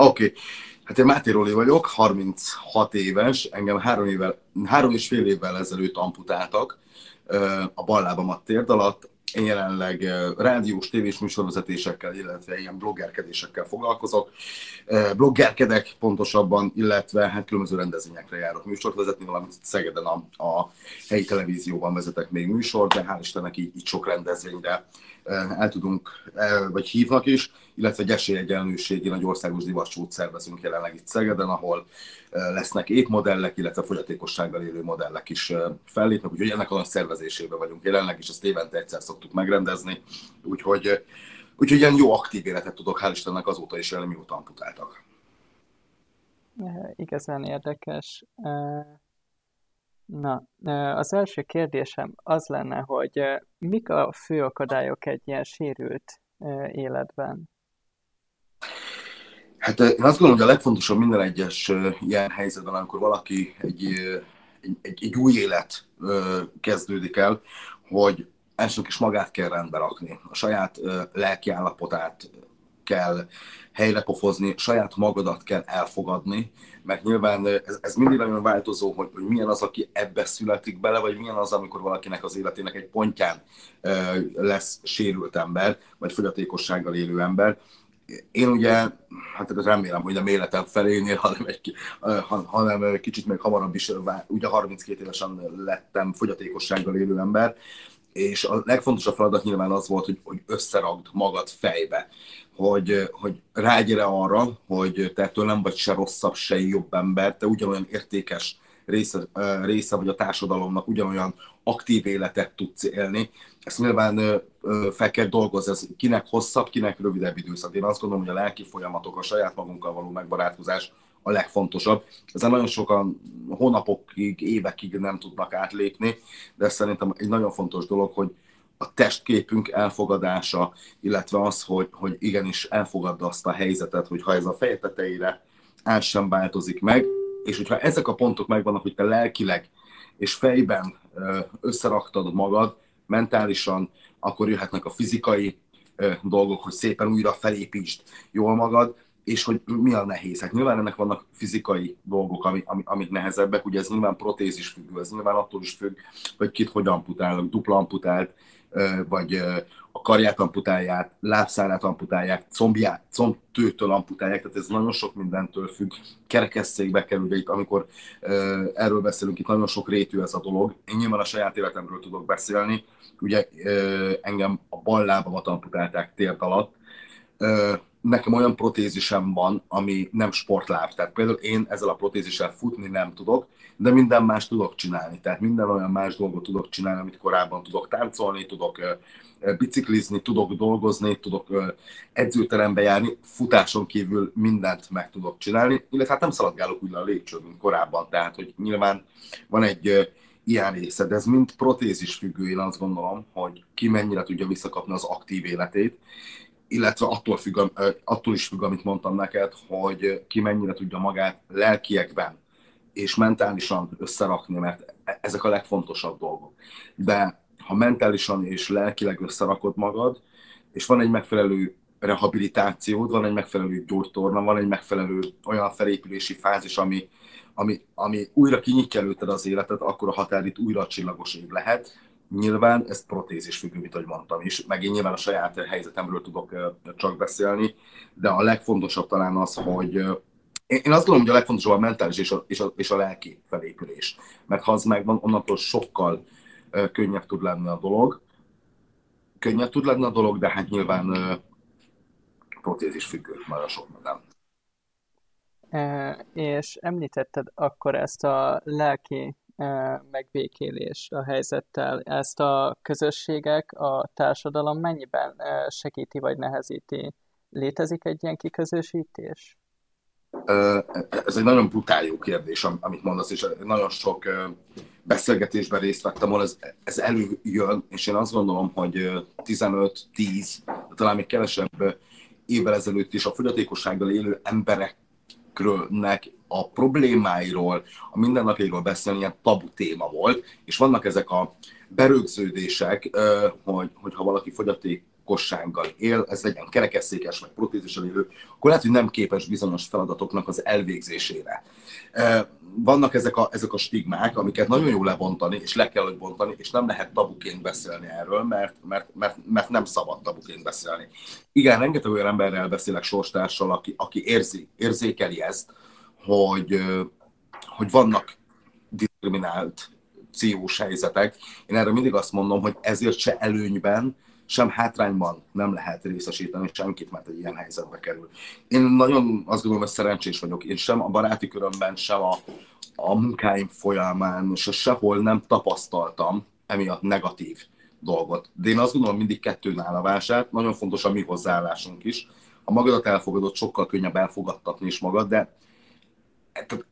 Oké. Okay. Hát én Máté Roli vagyok, 36 éves, engem három, évvel, három és fél évvel ezelőtt amputáltak a bal lábamat térd alatt. Én jelenleg rádiós, tévés műsorvezetésekkel, illetve ilyen bloggerkedésekkel foglalkozok. Bloggerkedek pontosabban, illetve hát különböző rendezvényekre járok műsort vezetni, valamint Szegeden a, a helyi televízióban vezetek még műsort, de hál' Istennek így, így sok rendezvényre el tudunk, vagy hívnak is, illetve egy esélyegyenlőségi nagy országos divacsút szervezünk jelenleg itt Szegeden, ahol lesznek épmodellek, illetve fogyatékossággal élő modellek is fellépnek, úgyhogy ennek a nagy szervezésében vagyunk jelenleg, és ezt évente egyszer szoktuk megrendezni, úgyhogy, úgyhogy ilyen jó aktív életet tudok, hál' Istennek azóta is élni, mióta amputáltak. Igazán érdekes. Na, az első kérdésem az lenne, hogy mik a fő akadályok egy ilyen sérült életben? Hát én azt gondolom, hogy a legfontosabb minden egyes ilyen helyzetben, amikor valaki egy, egy, egy, egy új élet kezdődik el, hogy elsők is magát kell rendbe rakni, a saját lelki állapotát kell helyre saját magadat kell elfogadni, mert nyilván ez, ez mindig nagyon változó, hogy, hogy milyen az, aki ebbe születik bele, vagy milyen az, amikor valakinek az életének egy pontján lesz sérült ember, vagy fogyatékossággal élő ember. Én ugye, hát remélem, hogy nem életem felénél, hanem, egy, hanem kicsit még hamarabb is, ugye 32 évesen lettem fogyatékossággal élő ember, és a legfontosabb feladat nyilván az volt, hogy, hogy összeragd magad fejbe, hogy, hogy rágyere arra, hogy te ettől nem vagy se rosszabb, se jobb ember, te ugyanolyan értékes része, része vagy a társadalomnak, ugyanolyan aktív életet tudsz élni. Ezt nyilván fel kell dolgozni, ez kinek hosszabb, kinek rövidebb időszak. Én azt gondolom, hogy a lelki folyamatok, a saját magunkkal való megbarátkozás a legfontosabb. Ezen nagyon sokan hónapokig, évekig nem tudnak átlépni, de szerintem egy nagyon fontos dolog, hogy a testképünk elfogadása, illetve az, hogy, hogy igenis elfogadda azt a helyzetet, hogy ha ez a feje tetejére el sem változik meg, és hogyha ezek a pontok megvannak, hogy te lelkileg és fejben összeraktad magad, mentálisan, akkor jöhetnek a fizikai dolgok, hogy szépen újra felépítsd jól magad, és hogy mi a nehéz. Hát nyilván ennek vannak fizikai dolgok, ami, ami, amik nehezebbek, ugye ez nyilván protézis függő, ez nyilván attól is függ, hogy kit hogy amputálnak, dupla amputált, vagy a karját amputálják, lábszárát amputálják, combját, combtőtől amputálják, tehát ez nagyon sok mindentől függ. Kerekesszékbe kerül, itt, amikor erről beszélünk, itt nagyon sok rétű ez a dolog. Én nyilván a saját életemről tudok beszélni. Ugye engem a bal lábamat amputálták tért alatt, nekem olyan protézisem van, ami nem sportláb. Tehát például én ezzel a protézissel futni nem tudok, de minden más tudok csinálni. Tehát minden olyan más dolgot tudok csinálni, amit korábban tudok táncolni, tudok biciklizni, tudok dolgozni, tudok edzőterembe járni, futáson kívül mindent meg tudok csinálni, illetve hát nem szaladgálok úgy a lépcsőn, mint korábban, tehát hogy nyilván van egy ilyen része, de ez mind protézis függő, én azt gondolom, hogy ki mennyire tudja visszakapni az aktív életét, illetve attól, függ, attól is függ, amit mondtam neked, hogy ki mennyire tudja magát lelkiekben és mentálisan összerakni, mert e-, ezek a legfontosabb dolgok. De ha mentálisan és lelkileg összerakod magad, és van egy megfelelő rehabilitációd, van egy megfelelő gyógytorna, van egy megfelelő olyan felépülési fázis, ami, ami, ami újra kinyitja előtted az életet, akkor a határ itt újra a csillagos ég lehet. Nyilván ez protézis függő, mint ahogy mondtam is, meg én nyilván a saját helyzetemről tudok csak beszélni, de a legfontosabb talán az, hogy én azt gondolom, hogy a legfontosabb a mentális és a, és a, és a lelki felépülés. Mert ha az megvan, onnantól sokkal könnyebb tud lenni a dolog. Könnyebb tud lenni a dolog, de hát nyilván protézis függő már a sok minden. És említetted akkor ezt a lelki megbékélés a helyzettel, ezt a közösségek, a társadalom mennyiben segíti vagy nehezíti? Létezik egy ilyen kiközösítés? Ez egy nagyon brutál jó kérdés, amit mondasz, és nagyon sok beszélgetésben részt vettem, ahol ez, ez előjön, és én azt gondolom, hogy 15-10, talán még kevesebb évvel ezelőtt is a fogyatékossággal élő embereknek a problémáiról, a mindennapjairól beszélni ilyen tabu téma volt, és vannak ezek a berögződések, hogy, hogy ha valaki fogyaték fogyatékossággal él, ez legyen kerekesszékes vagy protézissel élő, akkor lehet, hogy nem képes bizonyos feladatoknak az elvégzésére. Vannak ezek a, ezek a stigmák, amiket nagyon jó lebontani, és le kell, hogy bontani, és nem lehet tabuként beszélni erről, mert, mert, mert, mert nem szabad tabuként beszélni. Igen, rengeteg olyan emberrel beszélek sorstársal, aki, aki érzi, érzékeli ezt, hogy, hogy vannak diszkriminált CO-s helyzetek. Én erre mindig azt mondom, hogy ezért se előnyben, sem hátrányban nem lehet részesíteni senkit, mert egy ilyen helyzetbe kerül. Én nagyon azt gondolom, hogy szerencsés vagyok. Én sem a baráti körömben, sem a, a munkáim folyamán, se sehol nem tapasztaltam emiatt negatív dolgot. De én azt gondolom, mindig kettőn áll a válság. Nagyon fontos a mi hozzáállásunk is. A magadat elfogadott, sokkal könnyebb elfogadtatni is magad, de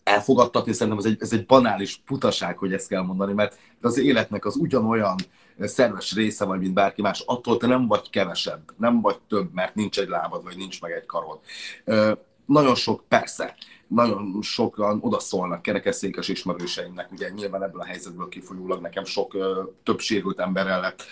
elfogadtatni szerintem ez egy, ez egy banális putaság, hogy ezt kell mondani, mert az életnek az ugyanolyan szerves része vagy, mint bárki más, attól te nem vagy kevesebb, nem vagy több, mert nincs egy lábad, vagy nincs meg egy karod. Nagyon sok, persze, nagyon sokan odaszólnak kerekesszékes ismerőseimnek, ugye nyilván ebből a helyzetből kifolyólag nekem sok több sérült emberrel lett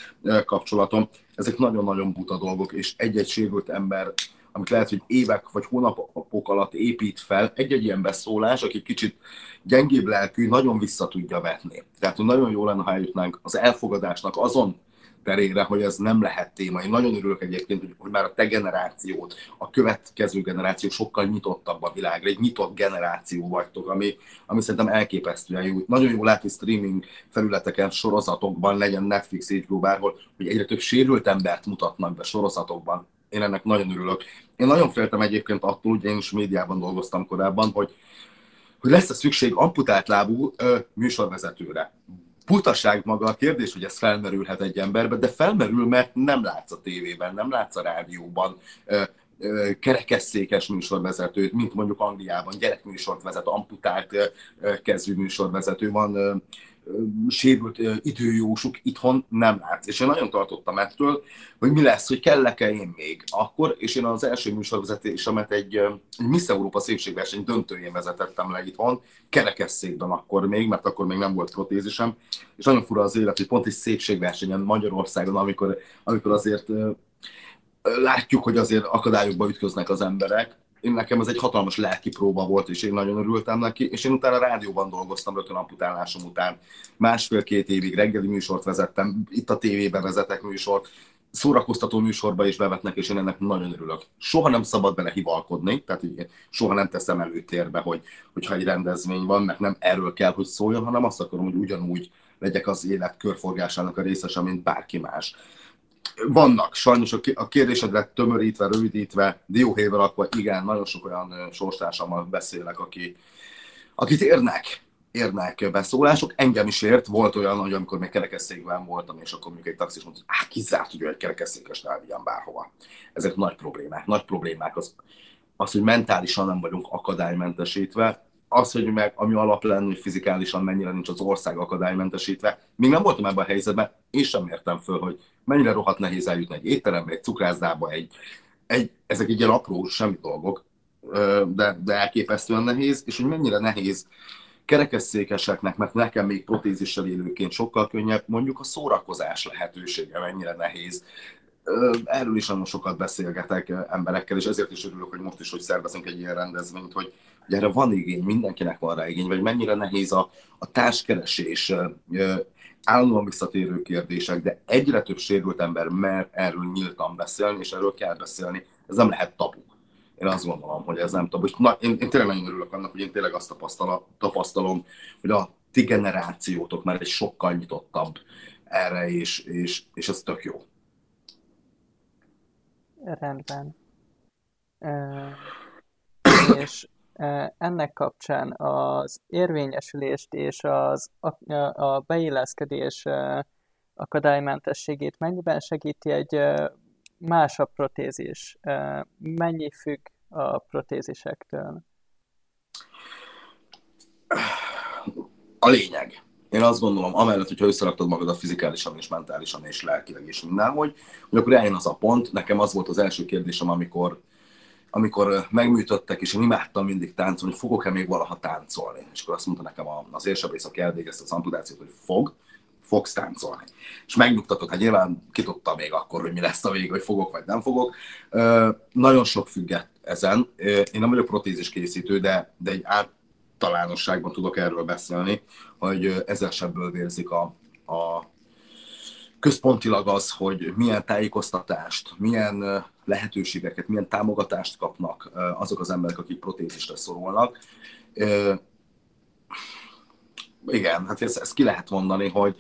kapcsolatom. Ezek nagyon-nagyon buta dolgok, és egy-egy sérült ember amit lehet, hogy évek vagy hónapok alatt épít fel, egy-egy ilyen beszólás, aki kicsit gyengébb lelkű, nagyon vissza tudja vetni. Tehát nagyon jó lenne, ha eljutnánk az elfogadásnak azon terére, hogy ez nem lehet téma. Én nagyon örülök egyébként, hogy, hogy már a te generációt, a következő generáció sokkal nyitottabb a világra, egy nyitott generáció vagytok, ami, ami szerintem elképesztően jó. Nagyon jó látni streaming felületeken, sorozatokban, legyen Netflix, HBO, bárhol, hogy egyre több sérült embert mutatnak be sorozatokban én ennek nagyon örülök. Én nagyon féltem egyébként attól, hogy én is médiában dolgoztam korábban, hogy, hogy lesz-e szükség amputált lábú ö, műsorvezetőre. Butaság maga a kérdés, hogy ez felmerülhet egy emberbe, de felmerül, mert nem látsz a tévében, nem látsz a rádióban ö, kerekesszékes műsorvezetőt, mint mondjuk Angliában gyerekműsort vezet, amputált kezű műsorvezető van, sérült időjósuk itthon nem látsz. És én nagyon tartottam ettől, hogy mi lesz, hogy kellek-e én még akkor, és én az első műsorvezetésemet egy, egy Miss Európa szépségverseny döntőjén vezetettem le itthon, kerekesszékben akkor még, mert akkor még nem volt protézisem, és nagyon fura az élet, hogy pont egy szépségversenyen Magyarországon, amikor, amikor azért látjuk, hogy azért akadályokba ütköznek az emberek, én nekem ez egy hatalmas lelki próba volt, és én nagyon örültem neki, és én utána rádióban dolgoztam rögtön amputálásom után. Másfél-két évig reggeli műsort vezettem, itt a tévében vezetek műsort, szórakoztató műsorba is bevetnek, és én ennek nagyon örülök. Soha nem szabad bele hivalkodni, tehát így, soha nem teszem előtérbe, hogy, hogyha egy rendezvény van, mert nem erről kell, hogy szóljon, hanem azt akarom, hogy ugyanúgy legyek az élet körforgásának a részese, mint bárki más vannak, sajnos a kérdésedre tömörítve, rövidítve, dióhéjvel akkor igen, nagyon sok olyan sorstársammal beszélek, aki, akit érnek, érnek beszólások. Engem is ért, volt olyan, hogy amikor még kerekesszékben voltam, és akkor még egy taxis mondta, hát kizárt, hogy egy kerekesszékes elvigyen bárhova. Ezek nagy problémák. Nagy problémák az, az, hogy mentálisan nem vagyunk akadálymentesítve, az, hogy meg, ami alap lenne, hogy fizikálisan mennyire nincs az ország akadálymentesítve. Még nem voltam ebben a helyzetben, én sem értem föl, hogy mennyire rohadt nehéz eljutni egy étterembe, egy cukrászdába, egy, egy, ezek egy ilyen apró, semmi dolgok, de, de elképesztően nehéz, és hogy mennyire nehéz kerekesszékeseknek, mert nekem még protézissel élőként sokkal könnyebb, mondjuk a szórakozás lehetősége mennyire nehéz. Erről is nagyon sokat beszélgetek emberekkel, és ezért is örülök, hogy most is, hogy szervezünk egy ilyen rendezvényt, hogy, hogy erre van igény, mindenkinek van rá igény, vagy mennyire nehéz a, a társkeresés, állandóan visszatérő kérdések, de egyre több sérült ember mer erről nyíltan beszélni, és erről kell beszélni. Ez nem lehet tabu. Én azt gondolom, hogy ez nem tabu. Na, én, én tényleg nagyon örülök annak, hogy én tényleg azt tapasztalom hogy a ti generációtok már egy sokkal nyitottabb erre, és, és, és ez tök jó. Rendben. És ennek kapcsán az érvényesülést és az, a, a beilleszkedés akadálymentességét mennyiben segíti egy másabb protézis? Mennyi függ a protézisektől? A lényeg. Én azt gondolom, amellett, hogyha összeraktad magad a fizikálisan és mentálisan és lelkileg és mindenhogy, hogy akkor eljön az a pont, nekem az volt az első kérdésem, amikor amikor megműtöttek, és én imádtam mindig táncolni, hogy fogok-e még valaha táncolni. És akkor azt mondta nekem az érsebész, aki elvégezte az amputációt, hogy fog, fogsz táncolni. És megnyugtatott, hát nyilván ki tudta még akkor, hogy mi lesz a vég, hogy fogok vagy nem fogok. Nagyon sok függet ezen. Én nem vagyok protézis készítő, de, de egy általánosságban tudok erről beszélni, hogy ezer sebből vérzik a, a központilag az, hogy milyen tájékoztatást, milyen lehetőségeket, milyen támogatást kapnak azok az emberek, akik protézisre szorulnak. Igen, hát ezt, ezt ki lehet mondani, hogy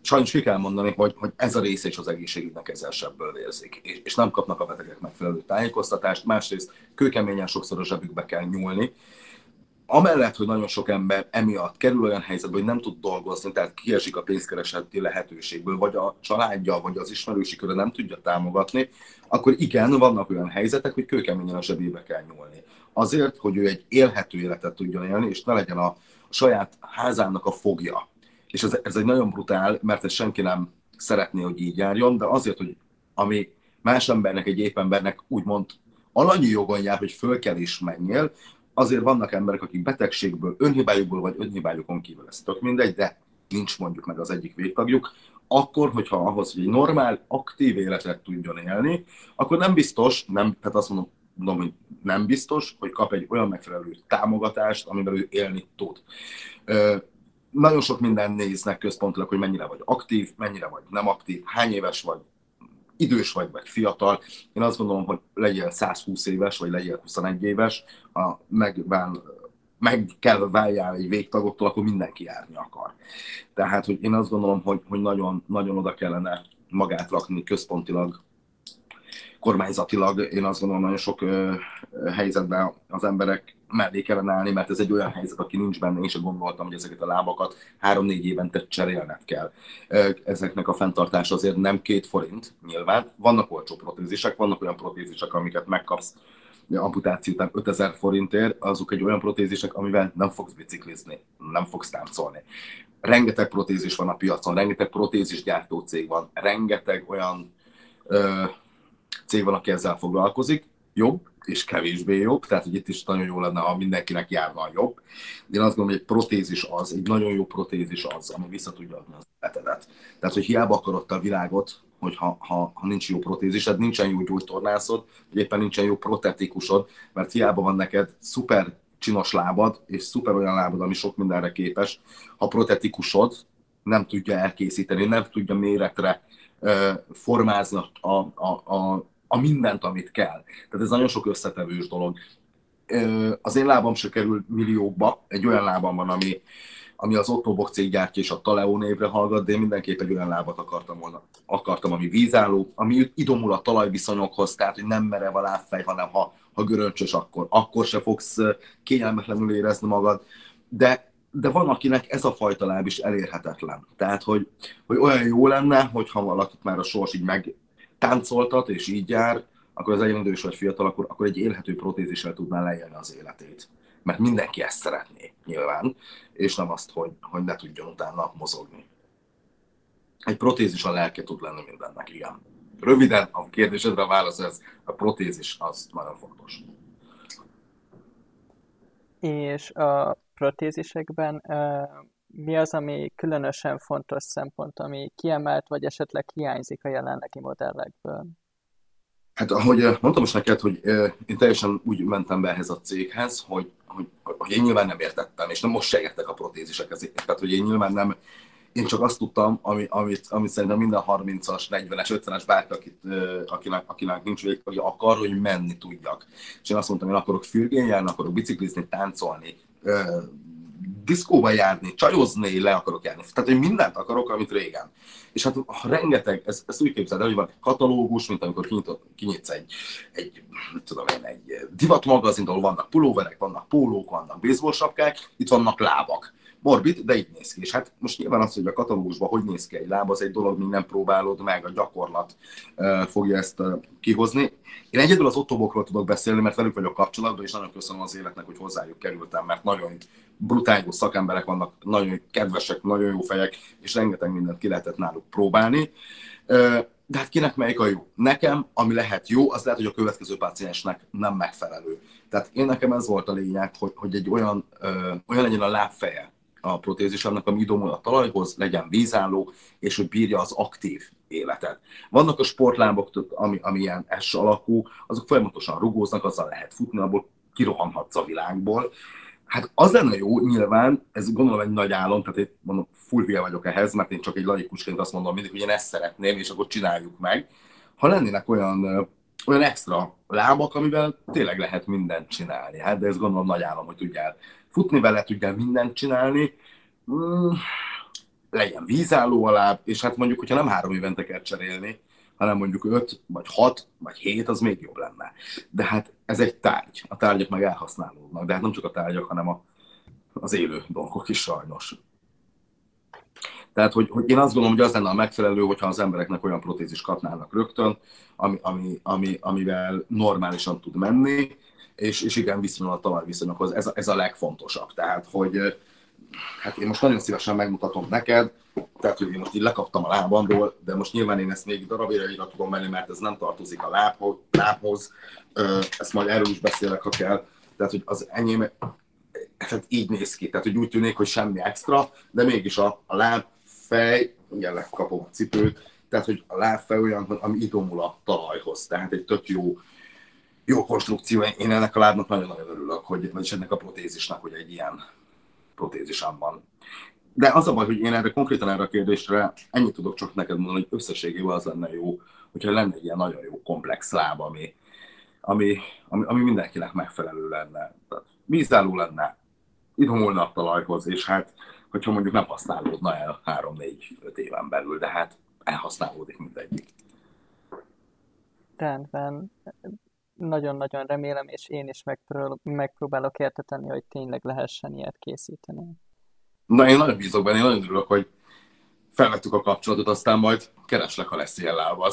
sajnos ki kell mondani, hogy, hogy ez a része is az egészségügynek ezersebbből vérzik, és, és nem kapnak a betegek megfelelő tájékoztatást, másrészt kőkeményen sokszor a zsebükbe kell nyúlni, amellett, hogy nagyon sok ember emiatt kerül olyan helyzetbe, hogy nem tud dolgozni, tehát kiesik a pénzkereseti lehetőségből, vagy a családja, vagy az ismerősi köre nem tudja támogatni, akkor igen, vannak olyan helyzetek, hogy kőkeményen a zsebébe kell nyúlni. Azért, hogy ő egy élhető életet tudjon élni, és ne legyen a saját házának a fogja. És ez, ez egy nagyon brutál, mert ez senki nem szeretné, hogy így járjon, de azért, hogy ami más embernek, egy épp embernek úgymond alanyi jogon jár, hogy föl kell is menjél, azért vannak emberek, akik betegségből, önhibájukból vagy önhibájukon kívül, ez tök mindegy, de nincs mondjuk meg az egyik végtagjuk, akkor, hogyha ahhoz, hogy egy normál, aktív életet tudjon élni, akkor nem biztos, nem, tehát azt mondom, mondom, hogy nem biztos, hogy kap egy olyan megfelelő támogatást, amivel ő élni tud. Ö, nagyon sok minden néznek központilag, hogy mennyire vagy aktív, mennyire vagy nem aktív, hány éves vagy, idős vagy, vagy fiatal. Én azt gondolom, hogy legyél 120 éves, vagy legyél 21 éves, a megván, meg kell váljál egy végtagoktól, akkor mindenki járni akar. Tehát, hogy én azt gondolom, hogy, hogy nagyon, nagyon oda kellene magát rakni központilag, kormányzatilag. Én azt gondolom, nagyon sok helyzetben az emberek mellé kellene állni, mert ez egy olyan helyzet, aki nincs benne, én sem gondoltam, hogy ezeket a lábakat három-négy évente cserélned kell. Ezeknek a fenntartása azért nem két forint, nyilván. Vannak olcsó protézisek, vannak olyan protézisek, amiket megkapsz amputáció után 5000 forintért, azok egy olyan protézisek, amivel nem fogsz biciklizni, nem fogsz táncolni. Rengeteg protézis van a piacon, rengeteg protézis gyártó cég van, rengeteg olyan cég van, aki ezzel foglalkozik, jobb és kevésbé jobb, tehát hogy itt is nagyon jó lenne, ha mindenkinek járna jobb. De én azt gondolom, hogy egy protézis az, egy nagyon jó protézis az, ami vissza tudja adni az életedet. Tehát, hogy hiába akarod a világot, hogy ha, ha, ha nincs jó protézised, nincsen jó gyógytornászod, vagy éppen nincsen jó protetikusod, mert hiába van neked szuper csinos lábad, és szuper olyan lábad, ami sok mindenre képes, ha protetikusod nem tudja elkészíteni, nem tudja méretre formázni a, a, a, a mindent, amit kell. Tehát ez nagyon sok összetevős dolog. Az én lábam se kerül milliókba, egy olyan lábam van, ami, ami az Otto cég gyártja és a Taleo névre hallgat, de én mindenképp egy olyan lábat akartam volna. Akartam, ami vízálló, ami idomul a talajviszonyokhoz, tehát hogy nem merev a lábfej, hanem ha, ha göröncsös, akkor, akkor se fogsz kényelmetlenül érezni magad. De de van, akinek ez a fajta láb is elérhetetlen. Tehát, hogy, hogy olyan jó lenne, hogyha valakit már a sors így meg, táncoltat, és így jár, akkor az legyen idős vagy fiatal, akkor, akkor egy élhető protézissel tudná leélni az életét. Mert mindenki ezt szeretné, nyilván, és nem azt, hogy, hogy ne tudjon utána mozogni. Egy protézis a lelke tud lenni mindennek, igen. Röviden a kérdésedre a válasz ez, a protézis az nagyon fontos. És a protézisekben mi az, ami különösen fontos szempont, ami kiemelt, vagy esetleg hiányzik a jelenlegi modellekből? Hát ahogy mondtam most neked, hogy én teljesen úgy mentem be ehhez a céghez, hogy, hogy, hogy én nyilván nem értettem, és nem most se értek a protézisekhez. Tehát, hogy én nyilván nem, én csak azt tudtam, ami, amit, amit szerintem minden 30-as, 40-es, 50-es bárki, akit, akinek, akinek nincs végtagja, akar, hogy menni tudjak. És én azt mondtam, én akarok fürgén járni, akarok biciklizni, táncolni, diszkóba járni, csajozni, le akarok járni. Tehát én mindent akarok, amit régen. És hát rengeteg, ezt, ezt úgy képzeld el, hogy van egy katalógus, mint amikor kinyitott, kinyitsz egy, egy, tudom én, egy divatmagazint, ahol vannak pulóverek, vannak pólók, vannak baseball sapkák, itt vannak lábak. Morbid, de így néz ki. És hát most nyilván az, hogy a katalógusban hogy néz ki egy láb, az egy dolog, még nem próbálod meg, a gyakorlat fogja ezt kihozni. Én egyedül az otobokról tudok beszélni, mert velük vagyok kapcsolatban, és nagyon köszönöm az életnek, hogy hozzájuk kerültem, mert nagyon brutál jó szakemberek vannak, nagyon kedvesek, nagyon jó fejek, és rengeteg mindent ki lehetett náluk próbálni. De hát kinek melyik a jó? Nekem, ami lehet jó, az lehet, hogy a következő páciensnek nem megfelelő. Tehát én nekem ez volt a lényeg, hogy, hogy egy olyan, ö, olyan legyen a lábfeje a protézisemnek, ami idomul a talajhoz, legyen vízálló, és hogy bírja az aktív életet. Vannak a sportlábok, ami, ami ilyen S alakú, azok folyamatosan rugóznak, azzal lehet futni, abból kirohanhatsz a világból. Hát az lenne jó, nyilván, ez gondolom egy nagy álom, tehát én mondom, full hülye vagyok ehhez, mert én csak egy laikusként azt mondom mindig, hogy én ezt szeretném, és akkor csináljuk meg. Ha lennének olyan, olyan extra lábak, amivel tényleg lehet mindent csinálni. Hát de ez gondolom nagy álom, hogy tudjál futni vele, tudjál mindent csinálni. Mm, legyen vízálló a láb, és hát mondjuk, hogyha nem három évente kell cserélni, hanem mondjuk öt, vagy hat, vagy hét, az még jobb lenne. De hát ez egy tárgy. A tárgyak meg elhasználódnak. De hát nem csak a tárgyak, hanem a, az élő dolgok is sajnos. Tehát, hogy, hogy én azt gondolom, hogy az lenne a megfelelő, hogyha az embereknek olyan protézis kapnának rögtön, ami, ami, ami, amivel normálisan tud menni, és, és igen, viszonylag a talajviszonyokhoz. Ez, ez a legfontosabb. Tehát, hogy hát én most nagyon szívesen megmutatom neked, tehát, hogy én most így lekaptam a lábamról, de most nyilván én ezt még darabjaira tudom menni, mert ez nem tartozik a lábhoz, lábhoz. ezt majd erről is beszélek, ha kell. Tehát, hogy az enyém hát így néz ki, tehát hogy úgy tűnik, hogy semmi extra, de mégis a, a láb, fej, ugye lekapom a cipőt, tehát hogy a lábfej olyan, ami idomul a talajhoz, tehát egy tök jó, jó konstrukció. Én ennek a lábnak nagyon-nagyon örülök, hogy, vagyis ennek a protézisnek, hogy egy ilyen protézisem van. De az a baj, hogy én erre konkrétan erre a kérdésre ennyit tudok csak neked mondani, hogy összességében az lenne jó, hogyha lenne egy ilyen nagyon jó komplex láb, ami, ami, ami, ami mindenkinek megfelelő lenne. Tehát vízálló lenne, idomulna a talajhoz, és hát, hogyha mondjuk nem használódna el 3-4-5 éven belül, de hát elhasználódik mindegyik. Rendben. Nagyon-nagyon remélem, és én is megpróbálok érteteni, hogy tényleg lehessen ilyet készíteni. Na, én nagyon bízok benne, én nagyon örülök, hogy felvettük a kapcsolatot, aztán majd kereslek, ha lesz ilyen lábad.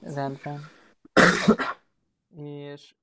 Rendben. És